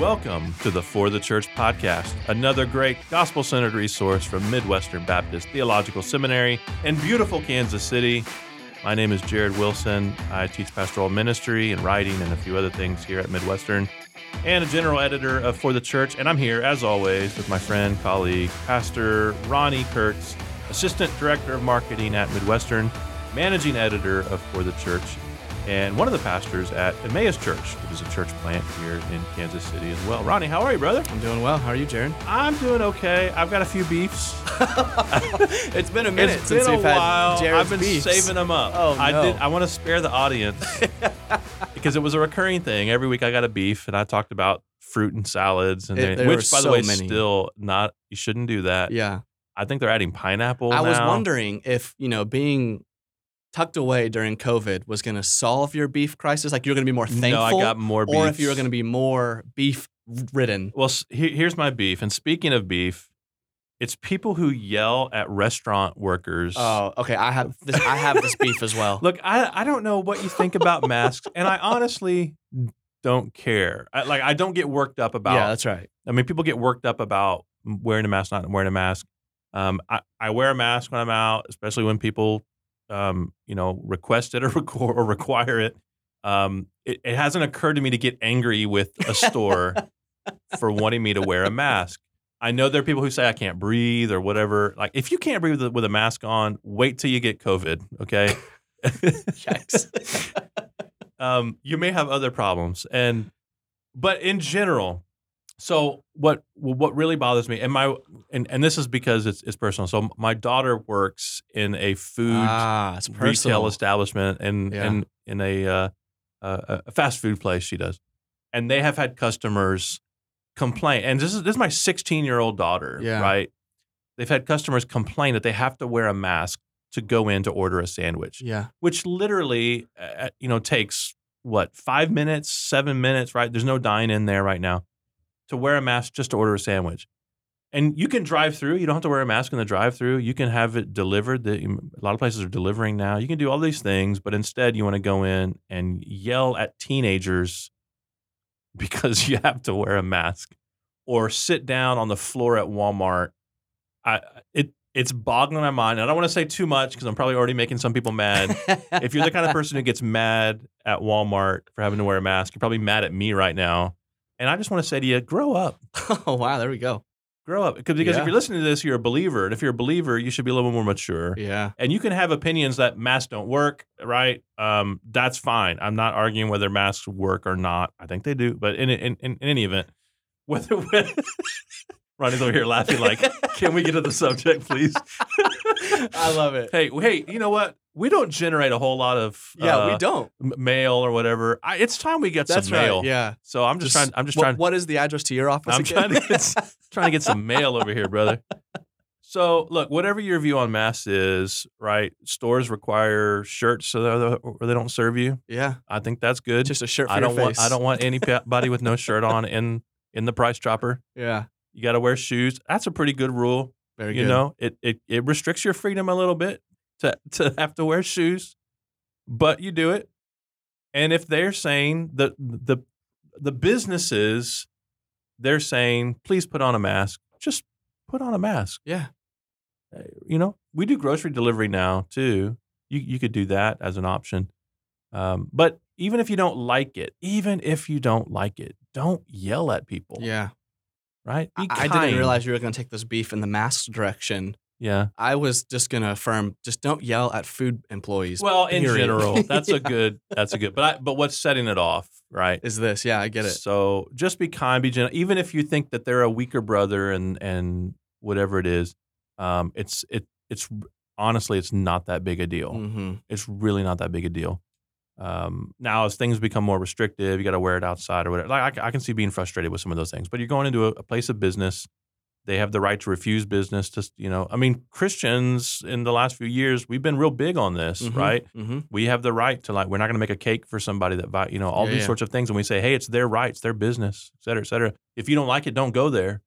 Welcome to the For the Church podcast, another great gospel centered resource from Midwestern Baptist Theological Seminary in beautiful Kansas City. My name is Jared Wilson. I teach pastoral ministry and writing and a few other things here at Midwestern, and a general editor of For the Church. And I'm here, as always, with my friend, colleague, Pastor Ronni Kurtz, Assistant Director of Marketing at Midwestern, Managing Editor of For the Church, and one of the pastors at Emmaus Church, which is a church plant here in Kansas City as well. Ronni, how are you, brother? I'm doing well. How are you, Jared? I'm doing okay. I've got a few beefs. it's been a minute it's since been we've while. had Jared's I've been beefs. saving them up. Oh, I no. did. I want to spare the audience because it was a recurring thing. Every week I got a beef, and I talked about fruit and salads, and It- they- there which, were by the so way, many. still not. You shouldn't do that. Yeah. I think they're adding pineapple. I was now. wondering if, you know, being tucked away during COVID was going to solve your beef crisis. Like you're going to be more thankful. No, I got more beefs. Or if you were going to be more beef ridden. Well, here's my beef. And speaking of beef, it's people who yell at restaurant workers. Oh, okay. I have this. I have this beef as well. Look, I I don't know what you think about masks, and I honestly don't care. I, like, I don't get worked up about. yeah, that's right. I mean, people get worked up about wearing a mask, not wearing a mask. Um, I, I wear a mask when I'm out, especially when people, um, you know, request it or, requ- or require it. Um, it. It hasn't occurred to me to get angry with a store for wanting me to wear a mask. I know there are people who say I can't breathe or whatever. Like, if you can't breathe with a, with a mask on, wait till you get COVID. Okay. Yikes. um, you may have other problems, and but in general, so what what really bothers me, and my and, and this is because it's it's personal. So my daughter works in a food ah, retail establishment and Yeah. and in a uh, uh, a fast food place. She does, and they have had customers complain. And this is this is my 16 year old daughter, Yeah. right? They've had customers complain that they have to wear a mask to go in to order a sandwich Yeah. which literally, uh, you know, takes what five minutes, seven minutes, right? There's no dine in there right now to wear a mask just to order a sandwich. And you can drive through. You don't have to wear a mask in the drive-through. You can have it delivered. The, mm, a lot of places are delivering now. You can do all these things, but instead, you want to go in and yell at teenagers because you have to wear a mask, or sit down on the floor at Walmart. I it it's boggling my mind. I don't want to say too much because I'm probably already making some people mad if you're the kind of person who gets mad at Walmart for having to wear a mask, you're probably mad at me right now. And I just want to say to you, grow up. oh wow, there we go. Grow up. Because, because Yeah. if you're listening to this, you're a believer. And if you're a believer, you should be a little more mature. Yeah. And you can have opinions that masks don't work, right? Um, that's fine. I'm not arguing whether masks work or not. I think they do. But in in, in, in any event, whether Ronni's over here laughing like, can we get to the subject, please? I love it. hey, hey, you know what? We don't generate a whole lot of Yeah, uh, we don't. mail or whatever. I, it's time we get That's some mail. right. Yeah. So I'm just, trying. I'm just what, trying. What is the address to your office? I'm again? trying to get trying to get some mail over here, brother. So look, whatever your view on masks is, right? Stores require shirts so or they don't serve you. yeah. I think that's good. Just a shirt for I don't your want. I don't want anybody with no shirt on in in the price chopper. Yeah. You got to wear shoes. That's a pretty good rule. Very good. you good. know, it, it it restricts your freedom a little bit to to have to wear shoes, but you do it. And if they're saying the the the businesses, they're saying, please put on a mask. Just put on a mask. Yeah. Uh, You know, we do grocery delivery now too. You you could do that as an option. Um, but even if you don't like it, even if you don't like it, don't yell at people. Yeah. Right. I, I didn't realize you were going to take this beef in the mask direction. Yeah. I was just going to affirm just don't yell at food employees. Well, in period. general, that's a good. That's a good. But I, but what's setting it off, right? Is this. Yeah, I get it. So just be kind, be gentle. Even if you think that they're a weaker brother and and whatever it is, um, it's it it's honestly it's not that big a deal. hmm It's really not that big a deal. Um, now, as things become more restrictive, you got to wear it outside or whatever. Like I, I can see being frustrated with some of those things. But you're going into a, a place of business. They have the right to refuse business. To you know, I mean, Christians in the last few years, we've been real big on this, right? hmm we have the right to like we're not going to make a cake for somebody that you know all Yeah, these yeah. sorts of things and we say hey it's their rights their business et cetera et cetera if you don't like it don't go there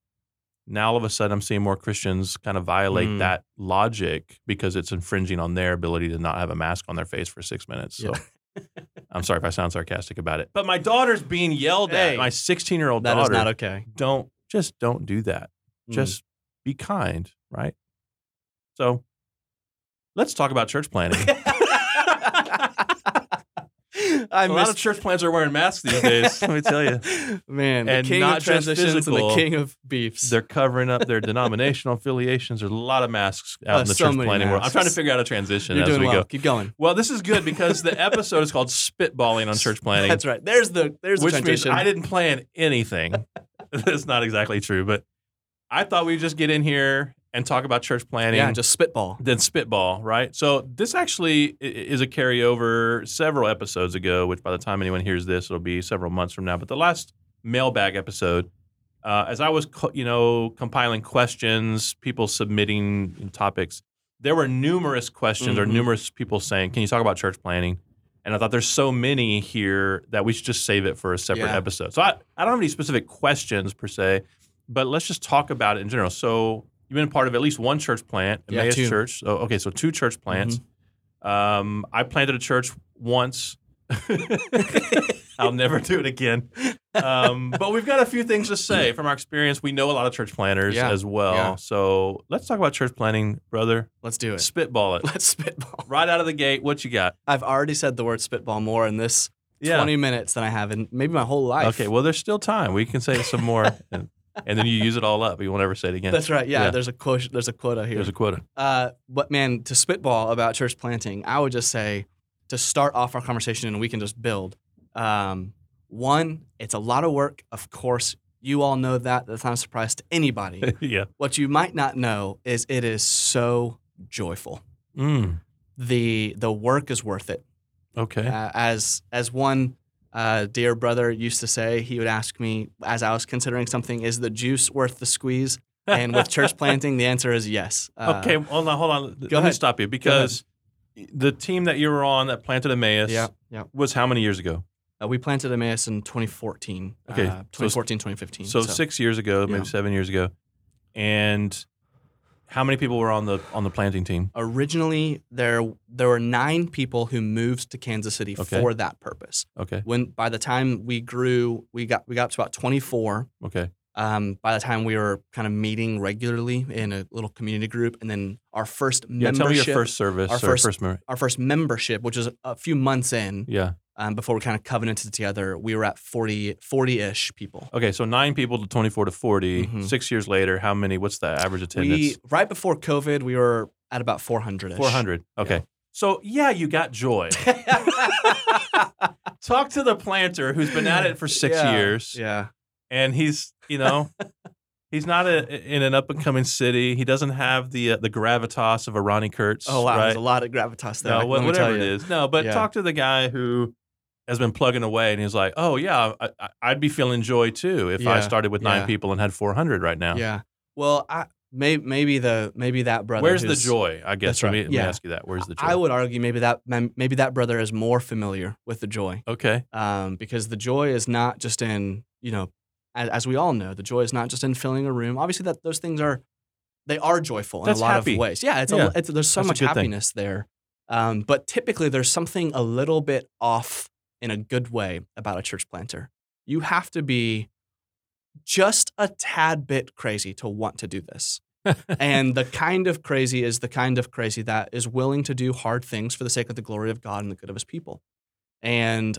now all of a sudden i'm seeing more christians kind of violate Mm. that logic because it's infringing on their ability to not have a mask on their face for six minutes so Yeah. I'm sorry if I sound sarcastic about it, but my daughter's being yelled Hey, at. My 16 year old daughter. That is not okay. don't just don't do that. Mm. Just be kind, right? So let's talk about church planting. I a lot of church plants are wearing masks these days. let me tell you, man, the And king not just transitions and the king of beefs. they're covering up their denominational affiliations. There's a lot of masks out Uh, in the so church many planting world. I'm trying to figure out a transition You're as doing we well. go. Keep going. Well, this is good because the episode is called "Spitballing on Church Planting." That's right. There's the there's the which means. I didn't plan anything. That's not exactly true, but I thought we'd just get in here and talk about church planting. yeah, just spitball. then spitball, right? So this actually is a carryover several episodes ago, which by the time anyone hears this, it'll be several months from now. But the last mailbag episode, uh, as I was, co- you know, compiling questions, people submitting topics, there were numerous questions or Mhm. numerous people saying, "Can you talk about church planting?" And I thought there's so many here that we should just save it for a separate Yeah. episode. So I, I don't have any specific questions per se, but let's just talk about it in general. So you've been part of at least one church plant, Yeah, Emmaus two. Church. So, okay, so two church plants. Um, I planted a church once. I'll never do it again. Um, but we've got a few things to say from our experience. We know a lot of church planters Yeah, as well. yeah. So let's talk about church planting, brother. Let's do it. Spitball it. Let's spitball. Right out of the gate, what you got? I've already said the word spitball more in this 20 minutes than I have in maybe my whole life. Okay, well, there's still time. We can say some more, and, and then you use it all up. You won't ever say it again. That's right. Yeah, Yeah. there's a quote. There's a quota here. There's a quota. Uh, but man, to spitball about church planting, I would just say to start off our conversation and we can just build. Um, one, it's a lot of work. Of course, you all know that. That's not a surprise to anybody. yeah. what you might not know is it is so joyful. Mm, The the work is worth it. okay. Uh, as as one uh, dear brother used to say, he would ask me as I was considering something, is the juice worth the squeeze? And with church planting, the answer is yes. Uh, okay, hold on, hold on. Let me stop you because the team that you were on that planted Emmaus Yeah. Yeah. was how many years ago? Uh, we planted Emmaus in 2014. Okay, Uh, so s- 2014, 2015. So, six years ago, maybe Yeah. seven years ago. And how many people were on the on the planting team? originally, there there were nine people who moved to Kansas City Okay. for that purpose. Okay, When by the time we grew, we got we got up to about 24. okay, Um, by the time we were kind of meeting regularly in a little community group, and then our first yeah. membership, Tell me your first service our first- first mem- our first membership, which was a few months in, Yeah. Um, before we kind of covenanted together, we were at 40 40-ish people. Okay, so nine people to twenty four to 40 Mhm. Six years later, how many? What's the average attendance? We right before COVID, we were at about 400 Four hundred. Okay. So yeah, you got joy. Talk to the planter who's been at it for six Yeah, years. Yeah. and he's you know he's not a, in an up and coming city. He doesn't have the uh, the gravitas of a Ronni Kurtz. Oh wow, right? there's a lot of gravitas there. no, wha- whatever it is. No, but Yeah. talk to the guy who has been plugging away, and he's like, "Oh yeah, I, I'd be feeling joy too if I started with nine yeah. people and had 400 right now." Yeah. Well, I may, maybe the maybe that brother. Where's the joy? I guess. That's Let right. me, let me Yeah. ask you that. Where's the joy? I would argue maybe that maybe that brother is more familiar with the joy, okay. um, because the joy is not just in you know, as, as we all know, the joy is not just in filling a room. Obviously, that those things are they are joyful That's in a lot happy. of ways. Yeah, it's Yeah. A, it's there's so That's much good thing. happiness there, um, but typically there's something a little bit off in a good way about a church planter. You have to be just a tad bit crazy to want to do this. and the kind of crazy is the kind of crazy that is willing to do hard things for the sake of the glory of God and the good of his people. And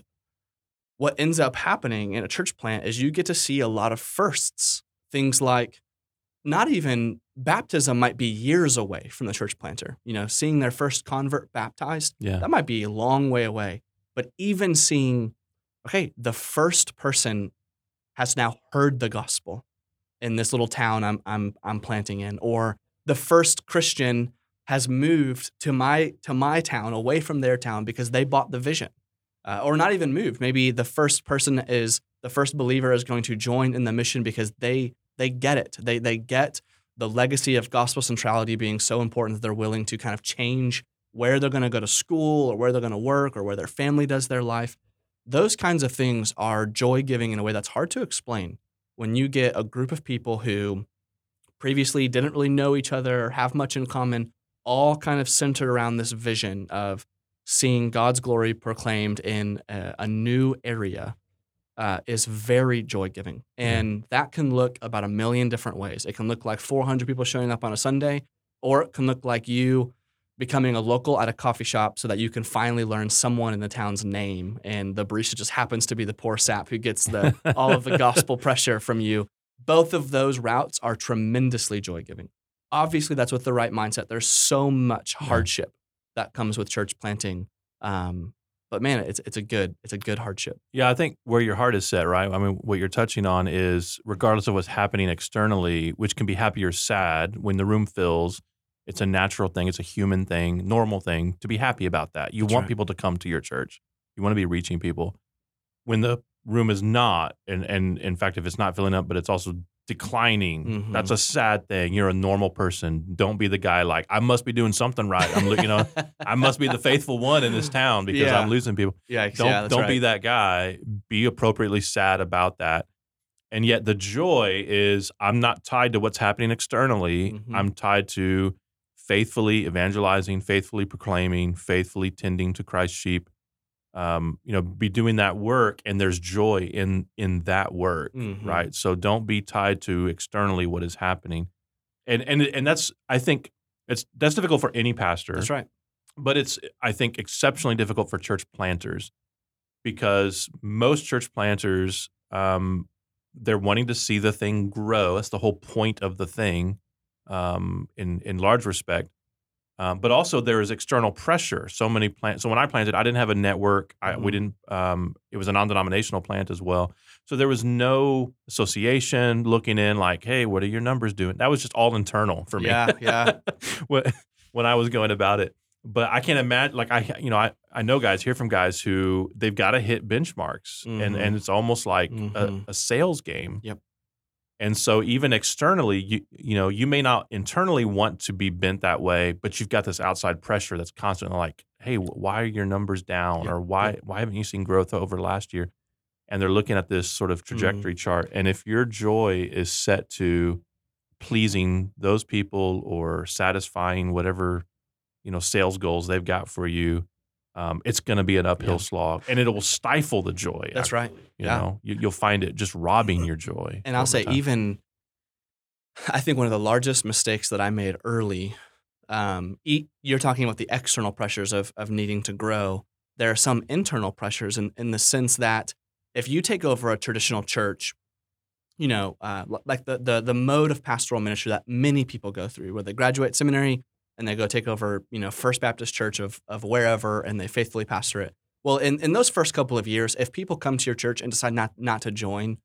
what ends up happening in a church plant is you get to see a lot of firsts. Things like not even baptism might be years away from the church planter. You know, seeing their first convert baptized, Yeah. that might be a long way away. But even seeing, okay, the first person has now heard the gospel in this little town I'm I'm I'm planting in, or the first Christian has moved to my to my town away from their town because they bought the vision, uh, or not even moved. Maybe the first person is the first believer is going to join in the mission because they they get it. They they get the legacy of gospel centrality being so important that they're willing to kind of change where they're going to go to school or where they're going to work or where their family does their life. Those kinds of things are joy giving in a way that's hard to explain when you get a group of people who previously didn't really know each other or have much in common, all kind of centered around this vision of seeing God's glory proclaimed in a, a new area uh, is very joy giving. And that can look about a million different ways. It can look like 400 people showing up on a Sunday, or it can look like you becoming a local at a coffee shop so that you can finally learn someone in the town's name and the barista just happens to be the poor sap who gets the all of the gospel pressure from you. Both of those routes are tremendously joy giving obviously that's with the right mindset. There's so much hardship that comes with church planting um, but man it's, it's a good it's a good hardship. Yeah, I think where your heart is set, right? I mean, what you're touching on is regardless of what's happening externally, which can be happy or sad, when the room fills, it's a natural thing, it's a human thing, normal thing to be happy about that. You That's want right. people to come to your church. You want to be reaching people. When the room is not, and and in fact, if it's not filling up, but it's also declining, Mhm. that's a sad thing. You're a normal person. Don't be the guy like I must be doing something right. I'm, you know, I must be the faithful one in this town because Yeah. I'm losing people yeah don't yeah, don't be that guy be appropriately sad about that and yet the joy is i'm not tied to what's happening externally Mhm. i'm tied to faithfully evangelizing faithfully proclaiming faithfully tending to christ's sheep. Um, you know be doing that work and there's joy in in that work Mhm. right? So don't be tied to externally what is happening. And and and that's i think it's that's difficult for any pastor that's right. but it's I think exceptionally difficult for church planters because most church planters um, they're wanting to see the thing grow. That's the whole point of the thing, um, in in large respect. Um, but also there is external pressure. So many plants. So when I planted, I didn't have a network. I, we Mhm. didn't. Um, it was a non-denominational plant as well. So there was no association looking in like, hey, what are your numbers doing? That was just all internal for me yeah yeah when, when I was going about it. But I can't imagine, like I, you know, I, I know guys, hear from guys who they've got to hit benchmarks, and Mhm. and it's almost like Mhm. a, a sales game. Yep. And so even externally, you you know, you may not internally want to be bent that way, but you've got this outside pressure that's constantly like, hey, why are your numbers down, Yep. or why Yep. why haven't you seen growth over last year? And they're looking at this sort Mm. of trajectory chart, and if your joy is set to pleasing those people or satisfying whatever you know sales goals they've got for you um, it's going to be an uphill Yeah. slog and it will stifle the joy that's right you yeah. know you, you'll find it just robbing your joy And I'll say, time. even I think one of the largest mistakes that I made early, um, e- you're talking about the external pressures of, of needing to grow. There are some internal pressures in, in the sense that if you take over a traditional church, you know, uh, like the, the the mode of pastoral ministry that many people go through, where they graduate seminary and they go take over, you know, First Baptist Church of of wherever, and they faithfully pastor it. Well, in, in those first couple of years, if people come to your church and decide not not to join,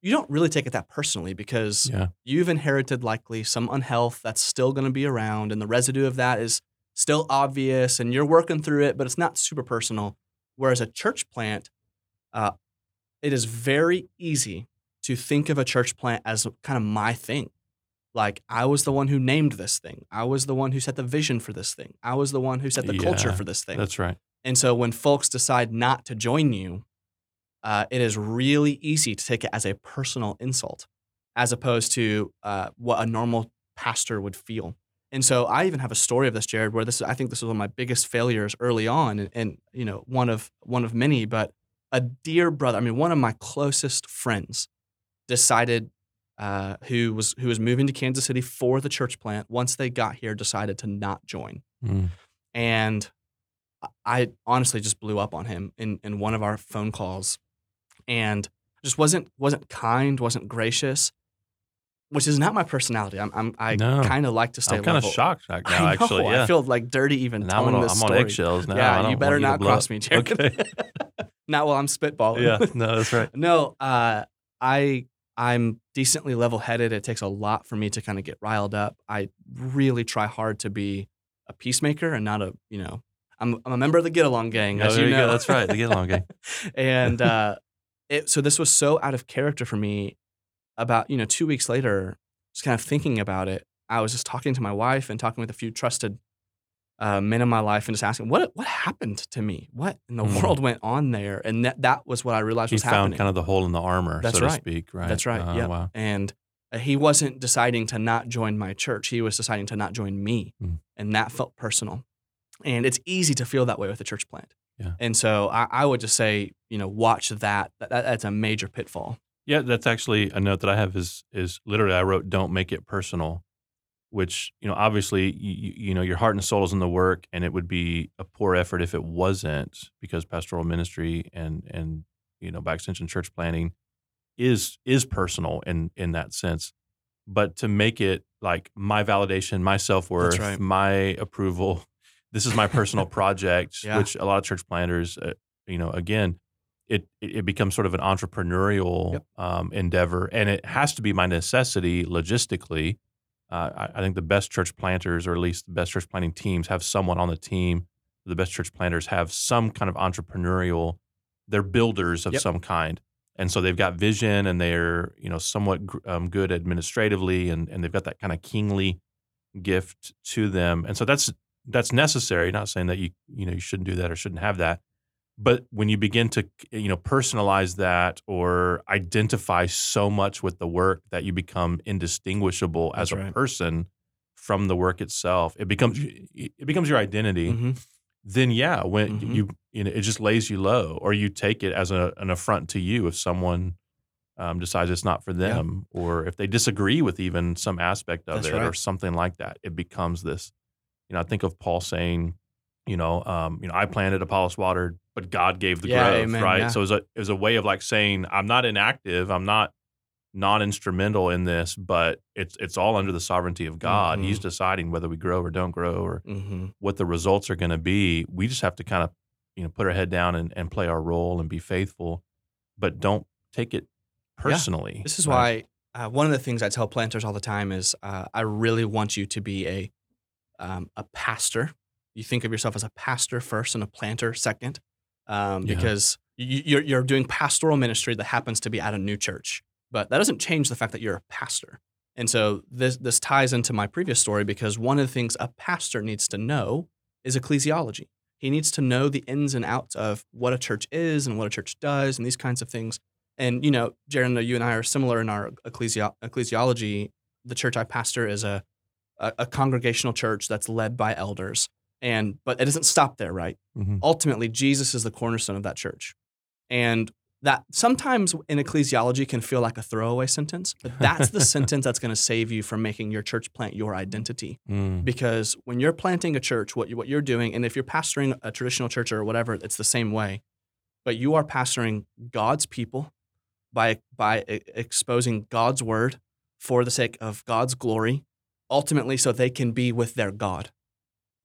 you don't really take it that personally because yeah you've inherited likely some unhealth that's still going to be around, and the residue of that is still obvious, and you're working through it, but it's not super personal. Whereas a church plant, uh, it is very easy to think of a church plant as kind of my thing. Like I was the one who named this thing. I was the one who set the vision for this thing. I was the one who set the culture for this thing. that's right And so when folks decide not to join you, uh, it is really easy to take it as a personal insult, as opposed to uh, what a normal pastor would feel. And so I even have a story of this, Jared, where this I think this was one of my biggest failures early on, and, and you know one of one of many. But a dear brother, I mean, one of my closest friends, decided uh, who was who was moving to Kansas City for the church plant. Once they got here, decided to not join Mm. and I honestly just blew up on him in, in one of our phone calls, and just wasn't wasn't kind, wasn't gracious, which is not my personality. I'm, I'm I No. kind of like to stay i'm kind of shocked right now I know, actually yeah I feel like dirty even And I'm, telling on, this I'm on story. eggshells now yeah, you better not cross me, Jared. okay not while I'm spitballing. yeah no that's right No, uh, I I'm decently level headed. It takes a lot for me to kind of get riled up. I really try hard to be a peacemaker and not a you know. I'm, I'm a member of the Get Along Gang, Yeah, as you know. go. That's right, the Get Along Gang. and uh, it, so this was so out of character for me. About you know two weeks later, just kind of thinking about it. I was just talking to my wife and talking with a few trusted uh, men in my life and just asking what what happened to me, what in the Mm. world went on there, and that that was what I realized he was found happening. kind of the hole in the armor That's so right. to speak right That's right. Uh, yeah. wow And uh, he wasn't deciding to not join my church. He was deciding to not join me. Mm. And that felt personal. And it's easy to feel that way with a church plant. Yeah. And so I, I would just say, you know, watch that. that. That's a major pitfall. Yeah, that's actually a note that I have is is literally I wrote don't make it personal, which you know obviously you, you know your heart and soul is in the work, and it would be a poor effort if it wasn't because pastoral ministry and and you know by extension church planting is is personal in in that sense, but to make it like my validation, my self worth, right. my approval, this is my personal project, Yeah. which a lot of church planters, uh, you know, again it it becomes sort of an entrepreneurial Yep. um, endeavor, and it has to be my necessity logistically. Uh, I, I think the best church planters, or at least the best church planting teams, have someone on the team. The best church planters have some kind of entrepreneurial. They're builders of Yep. some kind, and so they've got vision, and they're you know somewhat um, good administratively, and and they've got that kind of kingly gift to them, and so that's that's necessary. Not saying that you you know you shouldn't do that or shouldn't have that, but when you begin to you know personalize that or identify so much with the work that you become indistinguishable as a right. person from the work itself, it becomes it becomes your identity. Mhm. Then yeah, when Mhm. you you know it just lays you low, or you take it as a, an affront to you if someone. Um, decides it's not for Yeah. them, or if they disagree with even some aspect of That's it, or something like that, it becomes this. You know, I think of Paul saying, you know, um, you know, I planted, Apollos watered, but God gave the Yeah, growth, amen, right? yeah. So it was a it was a way of like saying, I'm not inactive, I'm not non-instrumental in this, but it's it's all under the sovereignty of God. Mhm. He's deciding whether we grow or don't grow, or Mhm. what the results are going to be. We just have to kind of, you know, put our head down and, and play our role and be faithful, but don't take it personally. This is right? why uh, one of the things I tell planters all the time is uh, I really want you to be a um, a pastor. You think of yourself as a pastor first and a planter second, um, Yeah. because you, you're you're doing pastoral ministry that happens to be at a new church, but that doesn't change the fact that you're a pastor. And so this this ties into my previous story because one of the things a pastor needs to know is ecclesiology. He needs to know the ins and outs of what a church is and what a church does and these kinds of things. And you know, Jared, you and I are similar in our ecclesi- ecclesiology. The church I pastor is a, a a congregational church that's led by elders, and but it doesn't stop there, right? Mhm. Ultimately, Jesus is the cornerstone of that church, and that sometimes in ecclesiology can feel like a throwaway sentence, but that's the sentence that's going to save you from making your church plant your identity Mm. because when you're planting a church, what you, what you're doing, and if you're pastoring a traditional church or whatever, it's the same way. But you are pastoring God's people by by exposing God's word for the sake of God's glory, ultimately, so they can be with their God.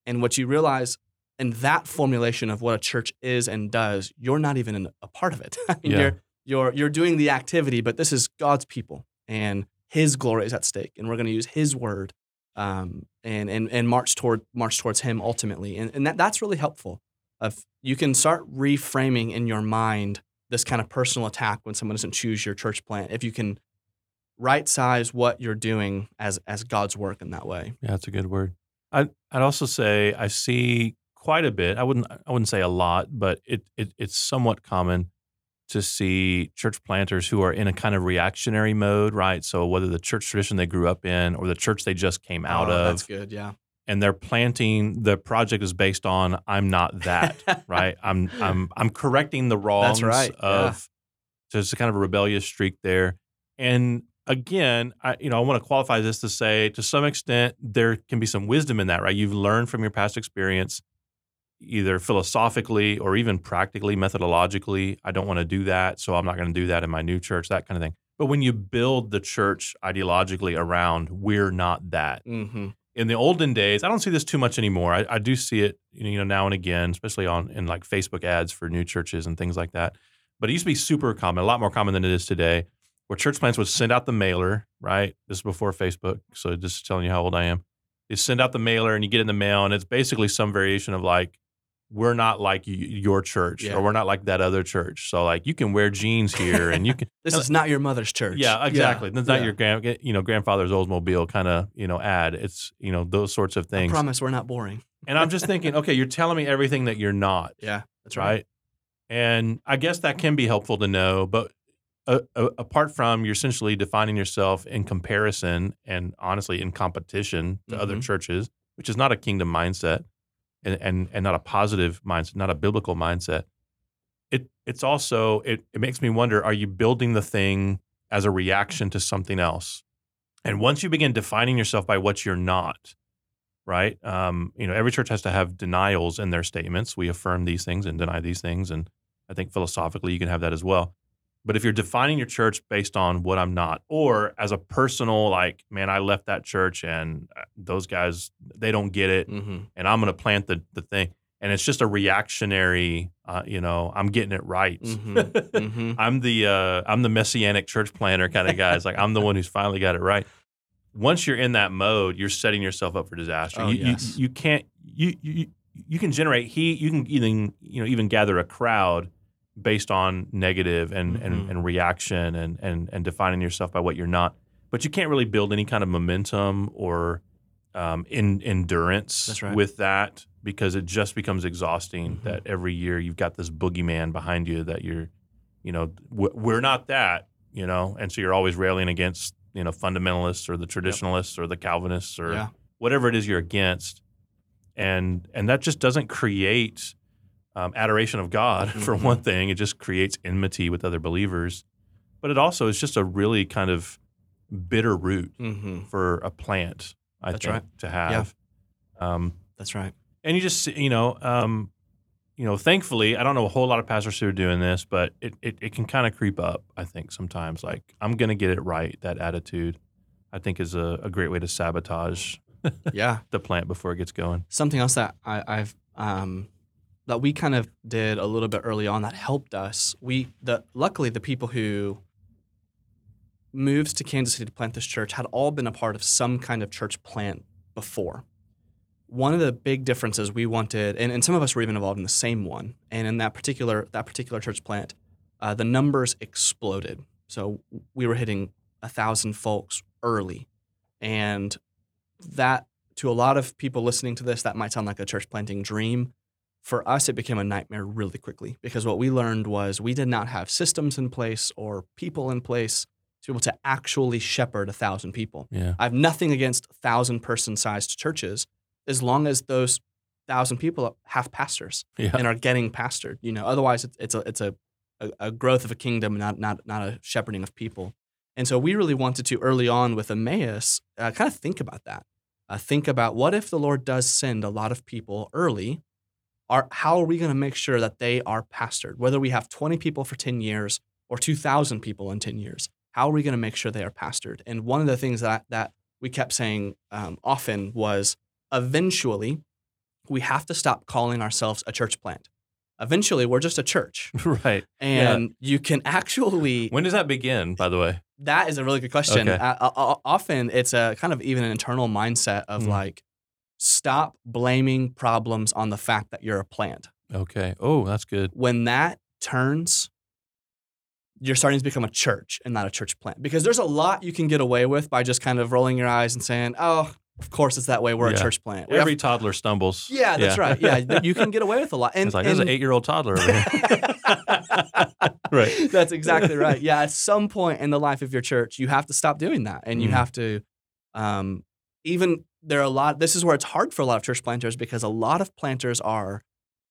And what you realize in that formulation of what a church is and does, you're not even a part of it. I mean, Yeah. you're you're you're doing the activity, but this is God's people, and His glory is at stake, and we're going to use His word um, and and and march toward march towards Him ultimately, and and that, that's really helpful. Of you can start reframing in your mind this kind of personal attack when someone doesn't choose your church plant. If you can right size what you're doing as as God's work in that way. Yeah, that's a good word. I'd, I'd also say I see quite a bit. I wouldn't I wouldn't say a lot, but it, it it's somewhat common to see church planters who are in a kind of reactionary mode, right? So whether the church tradition they grew up in or the church they just came out Oh, of, That's good. Yeah. and they're planting the project is based on I'm not that, right? I'm I'm I'm correcting the wrongs right, yeah. so it's a kind of a rebellious streak there. And again, I you know, I want to qualify this to say to some extent there can be some wisdom in that, right? You've learned from your past experience either philosophically or even practically, methodologically, I don't want to do that, so I'm not going to do that in my new church, that kind of thing. But when you build the church ideologically around we're not that, Mm-hmm. in the olden days, I don't see this too much anymore. I, I do see it, you know, now and again, especially on in like Facebook ads for new churches and things like that. But it used to be super common, a lot more common than it is today, where church plants would send out the mailer. Right, this is before Facebook, so just telling you how old I am. They send out the mailer and you get in the mail, and it's basically some variation of like, we're not like y- your church, Yeah. or we're not like that other church. So like, you can wear jeans here, and you can. This is not your mother's church. Yeah, exactly. That's not yeah. your grand, eh, you know, grandfather's Oldsmobile kind of, you know, ad. It's, you know, those sorts of things. I promise we're not boring. And I'm just thinking, okay, you're telling me everything that you're not, Yeah, that's right. right? And I guess that can be helpful to know, but uh, apart from you're essentially defining yourself in comparison and honestly in competition to other Mhm. churches, which is not a kingdom mindset. and and, and not a positive mindset, not a biblical mindset. It it's also it, it makes me wonder: Are you building the thing as a reaction to something else? And once you begin defining yourself by what you're not, right? Um, you know, every church has to have denials in their statements. We affirm these things and deny these things, and I think philosophically you can have that as well. But if you're defining your church based on what I'm not, or as a personal, like, man, I left that church and uh, those guys, they don't get it, Mm-hmm. and I'm going to plant the, the thing. And it's just a reactionary, uh, you know, I'm getting it right. Mhm. Mm-hmm. I'm the uh, I'm the messianic church planter kind of guy. It's like I'm the one who's finally got it right. Once you're in that mode, you're setting yourself up for disaster. Oh, you, yes. you you can't you, you you can generate heat. You can even you know even gather a crowd based on negative and Mhm. and, and reaction and and and defining yourself by what you're not. But you can't really build any kind of momentum or um, in, endurance right. with that because it just becomes exhausting. Mhm. That every year you've got this boogeyman behind you that you're, you know, we're not that, you know, and so you're always railing against you know fundamentalists or the traditionalists or the Calvinists or Yeah. whatever it is you're against, and and that just doesn't create um, adoration of God for Mhm. one thing. It just creates enmity with other believers, but it also is just a really kind of bitter root Mm-hmm. for a plant. I That's think right. to have. Um, That's right. and you just you know um, you know thankfully i don't know a whole lot of pastors who are doing this but it, it, it can kind of creep up i think sometimes like i'm gonna get it right that attitude i think is a, a great way to sabotage Yeah. the plant before it gets going Something else that I, I've um, that we kind of did a little bit early on that helped us. We the luckily the people who moved to Kansas City to plant this church had all been a part of some kind of church plant before. One of the big differences we wanted, and, and some of us were even involved in the same one, and in that particular that particular church plant, uh, the numbers exploded. So we were hitting a thousand folks early, and that to a lot of people listening to this, that might sound like a church planting dream. For us, it became a nightmare really quickly because what we learned was we did not have systems in place or people in place to be able to actually shepherd a thousand people. yeah I have nothing against thousand person sized churches as long as those thousand people have pastors yeah and are getting pastored. You know, otherwise it's, it's a it's a, a, a growth of a kingdom, not not not a shepherding of people. And so we really wanted to early on with Emmaus uh, kind of think about that. Uh, think about what if the Lord does send a lot of people early. Are how are we going to make sure that they are pastored? Whether we have twenty people for ten years or two thousand people in ten years, how are we going to make sure they are pastored? And one of the things that that we kept saying um, often was eventually we have to stop calling ourselves a church plant. Eventually, we're just a church. right And you can actually, when does that begin by the way that is a really good question. Okay. Often it's a kind of even an internal mindset of Mhm. like, stop blaming problems on the fact that you're a plant. okay oh that's good When that turns, you're starting to become a church and not a church plant. Because there's a lot you can get away with by just kind of rolling your eyes and saying, oh, of course it's that way. We're Yeah. a church plant. We have- every toddler stumbles yeah, that's right. Yeah, you can get away with a lot. And, it's like there's an eight-year-old toddler Right. That's exactly right. Yeah, at some point in the life of your church, you have to stop doing that, and you Mhm. have to, um, even there are a lot. This is where it's hard for a lot of church planters because a lot of planters are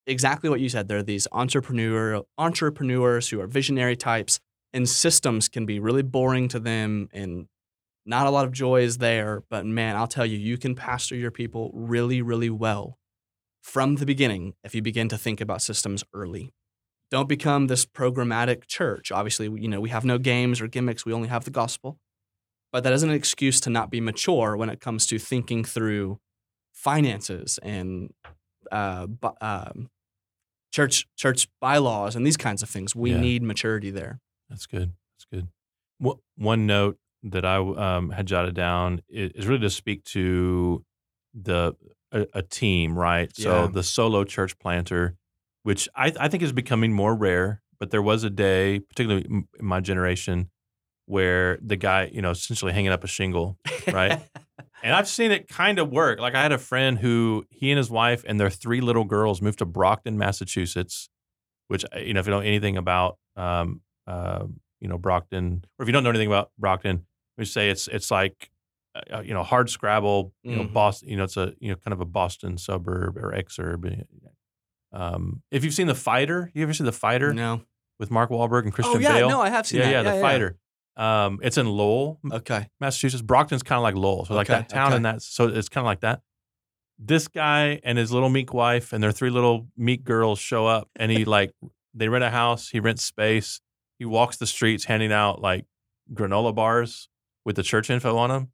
exactly what you said. They're these entrepreneur entrepreneurs who are visionary types, and systems can be really boring to them, and not a lot of joy is there. But man, I'll tell you, you can pastor your people really, really well from the beginning if you begin to think about systems early don't become this programmatic church. Obviously, you know, we have no games or gimmicks. We only have the gospel. But that isn't an excuse to not be mature when it comes to thinking through finances and uh, um, church church bylaws and these kinds of things. We Yeah. need maturity there. That's good. That's good. Wha- One note that I um, had jotted down is really to speak to the a, a team, right? So Yeah. the solo church planter, which I, I think is becoming more rare, but there was a day, particularly in my generation, where the guy, you know, essentially hanging up a shingle, right? And I've seen it kind of work. Like I had a friend who he and his wife and their three little girls moved to Brockton, Massachusetts, which uh, you know if you know anything about um, uh, you know Brockton, or if you don't know anything about Brockton, we say it's it's like uh, you know, hard scrabble, you know, Mhm. Boston, you know, it's a, you know, kind of a Boston suburb or exurb. Um, if you've seen The Fighter, you ever see The Fighter No. with Mark Wahlberg and Christian oh yeah, Bale? no, I have seen yeah, that. yeah, The Fighter. Um, it's in Lowell, Okay. Massachusetts. Brockton's kind of like Lowell, so like Okay, that town okay. and that. So it's kind of like that. This guy and his little meek wife and their three little meek girls show up, and he like they rent a house. He rents space. He walks the streets handing out like granola bars with the church info on them.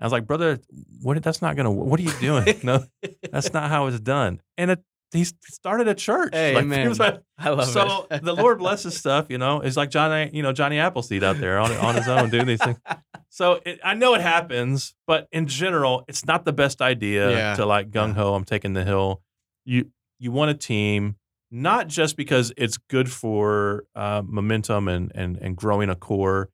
I was like, brother, what? That's not gonna. What are you doing? no, that's not how it's done. And it, he started a church. Hey, Like, he man. was like- I love so it. the Lord blesses stuff, you know. It's like Johnny, you know, Johnny Appleseed out there on on his own doing these things. So it, I know it happens, but in general, it's not the best idea Yeah. to like gung ho. I'm taking the hill. You you want a team, not just because it's good for uh, momentum and and and growing a core,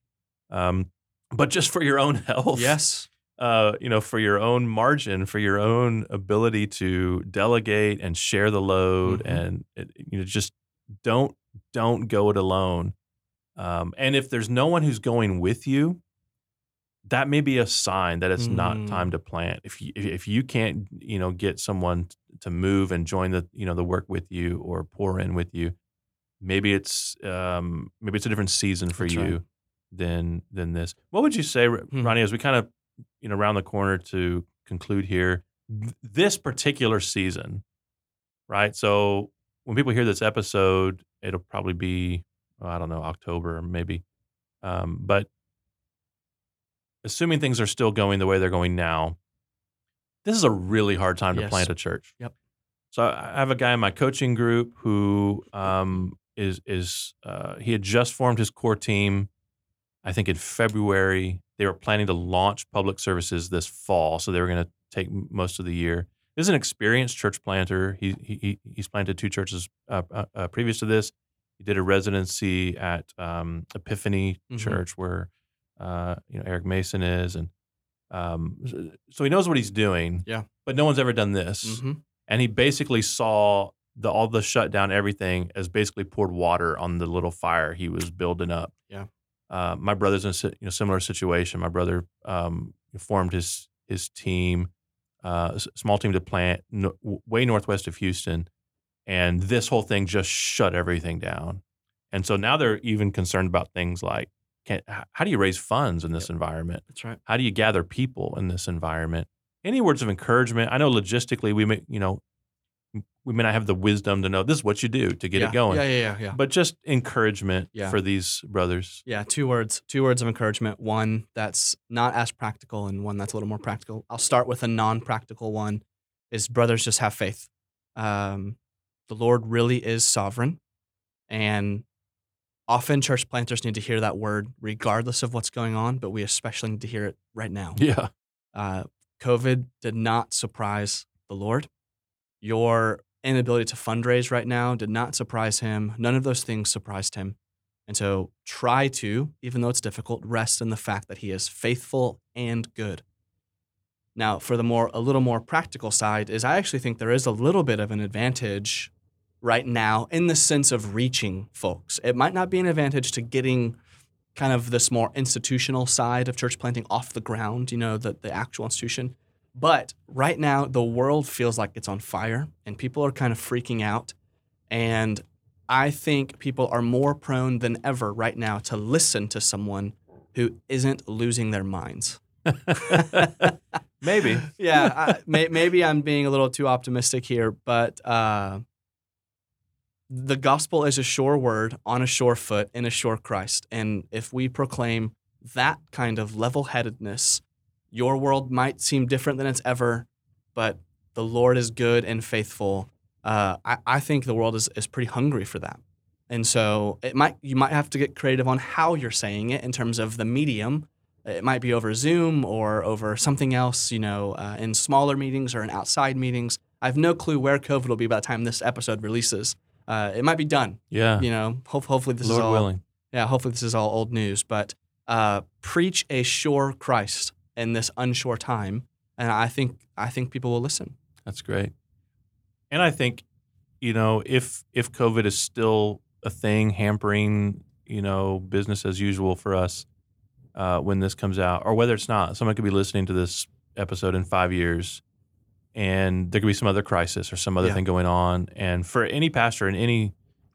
um, but just for your own health yes. Uh, you know, for your own margin, for your own ability to delegate and share the load, Mhm. and it, you know, just don't don't go it alone. Um, and if there's no one who's going with you, that may be a sign that it's not Mm. time to plant. If you if you can't, you know, get someone to move and join the you know the work with you or pour in with you, maybe it's um, maybe it's a different season for That's you right. than than this. What would you say, Hmm. Ronni, as we kind of you know around the corner to conclude here? th- This particular season, right? So when people hear this episode, it'll probably be oh, I don't know October maybe, um, but assuming things are still going the way they're going now, this is a really hard time to plant a church. Yep. So I I have a guy in my coaching group who um, is is uh, he had just formed his core team. I think in February they were planning to launch public services this fall, so they were going to take most of the year. This is an experienced church planter. He, he he- he's planted two churches uh, uh, uh, previous to this. He did a residency at um, Epiphany Mhm. Church where uh, you know Eric Mason is, and um, so he knows what he's doing. Yeah. but no one's ever done this hmm and he basically saw the all the shutdown everything as basically poured water on the little fire he was building up. Yeah. Uh, my brother's in a you know, similar situation. My brother um, formed his his team, uh, small team to plant no, way northwest of Houston, and this whole thing just shut everything down. And so now they're even concerned about things like, can, how do you raise funds in this environment? That's right. How do you gather people in this environment? Any words of encouragement? I know logistically we may, you know, we may not have the wisdom to know this is what you do to get yeah. it going. Yeah, yeah, yeah, yeah. But just encouragement Yeah. for these brothers. Yeah, two words, two words of encouragement. One that's not as practical and one that's a little more practical. I'll start with a non-practical one is brothers just have faith. Um, the Lord really is sovereign and often church planters need to hear that word regardless of what's going on, but we especially need to hear it right now. Yeah. Uh, COVID did not surprise the Lord. Your inability to fundraise right now did not surprise him. None of those things surprised him. And so try to, even though it's difficult, rest in the fact that he is faithful and good. Now, for the more a little more practical side is I actually think there is a little bit of an advantage right now in the sense of reaching folks. It might not be an advantage to getting kind of this more institutional side of church planting off the ground, you know, the, the actual institution. But right now, the world feels like it's on fire and people are kind of freaking out. And I think people are more prone than ever right now to listen to someone who isn't losing their minds. Maybe. yeah, I, may, maybe I'm being a little too optimistic here, but uh, the gospel is a sure word on a sure foot in a sure Christ. And if we proclaim that kind of level headedness, your world might seem different than it's ever, but the Lord is good and faithful. Uh, I, I think the world is, is pretty hungry for that. And so it might you might have to get creative on how you're saying it in terms of the medium. It might be over Zoom or over something else, you know, uh, in smaller meetings or in outside meetings. I have no clue where COVID will be by the time this episode releases. Uh, it might be done, Yeah. you know. Hope, hopefully this Lord is all willing. yeah, hopefully this is all old news, but uh, preach a sure Christ in this unsure time, and I think I think people will listen. That's great. And I think, you know, if if COVID is still a thing hampering, you know, business as usual for us, uh, when this comes out, or whether it's not. Someone could be listening to this episode in five years, and there could be some other crisis or some other Yeah. thing going on. And for any pastor in any,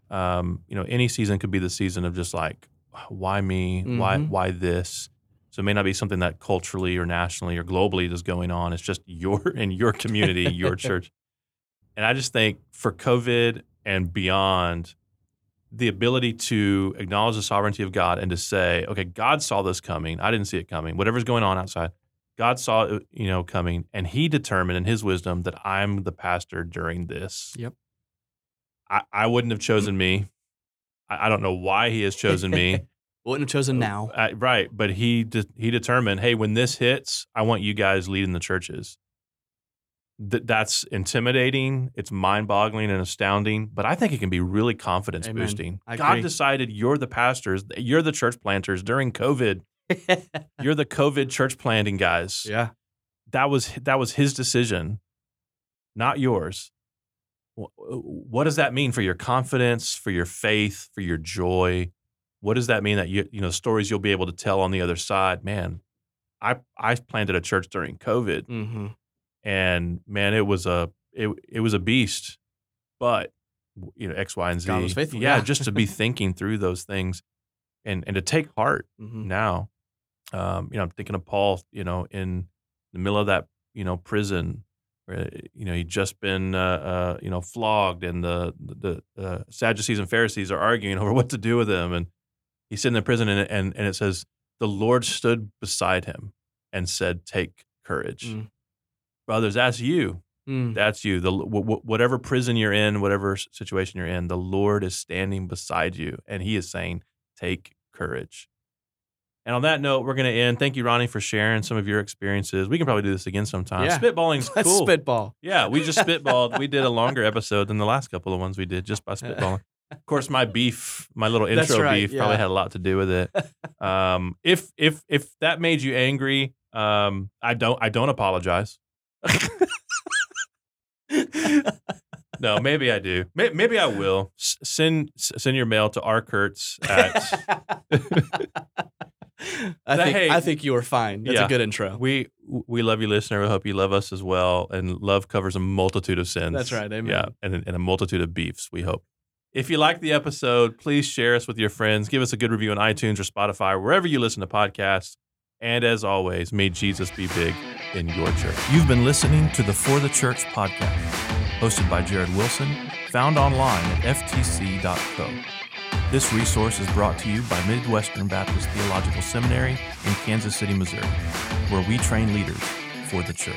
um, you know, any season could be the season of just like, why me? Why Mhm. why this? So it may not be something that culturally or nationally or globally is going on. It's just your in your community, your church. And I just think for COVID and beyond, the ability to acknowledge the sovereignty of God and to say, okay, God saw this coming. I didn't see it coming. Whatever's going on outside, God saw it, you know, coming, and He determined in His wisdom that I'm the pastor during this. Yep. I, I wouldn't have chosen me. I, I don't know why He has chosen me. Wouldn't have chosen now. Uh, right, but He de- He determined, hey, when this hits, I want you guys leading the churches. Th- that's intimidating. It's mind-boggling and astounding, but I think it can be really confidence Amen. boosting. God decided you're the pastors, you're the church planters during COVID. You're the COVID church planting guys. yeah. That was that was his decision, not yours. What does that mean for your confidence, for your faith, for your joy? What does that mean that you you know stories you'll be able to tell on the other side? Man, I I planted a church during COVID Mm-hmm. and man, it was a it it was a beast. But you know, X, Y, and Z. God was faithful, yeah, yeah. just to be thinking through those things, and and to take heart Mm-hmm. now. Um, you know, I'm thinking of Paul. You know, in the middle of that, you know, prison, where you know he'd just been, uh, uh, you know, flogged, and the the uh, Sadducees and Pharisees are arguing over what to do with him, and he's sitting in prison, and and and it says the Lord stood beside him and said, "Take courage." Mm. brothers, that's you. Mm. That's you. The wh- whatever prison you're in, whatever situation you're in, the Lord is standing beside you, and He is saying, "Take courage." And on that note, we're going to end. Thank you, Ronni, for sharing some of your experiences. We can probably do this again sometime. Yeah. Spitballing's Let's cool. spitball. Yeah, we just spitballed. we did a longer episode than the last couple of ones we did just by spitballing. Of course, my beef, my little intro right, beef, probably had a lot to do with it. Um, if if if that made you angry, um, I don't I don't apologize. no, maybe I do. Maybe I will. S- send send your mail to rkurtz at I think hey, I think you were fine. That's yeah. a good intro. we we love you, listener. We hope you love us as well. And love covers a multitude of sins. That's right, amen. Yeah, and, and a multitude of beefs. We hope. If you like the episode, please share us with your friends. Give us a good review on iTunes or Spotify, wherever you listen to podcasts. And as always, may Jesus be big in your church. You've been listening to the For the Church podcast, hosted by Jared Wilson, found online at ftc.co. This resource is brought to you by Midwestern Baptist Theological Seminary in Kansas City, Missouri, where we train leaders for the church.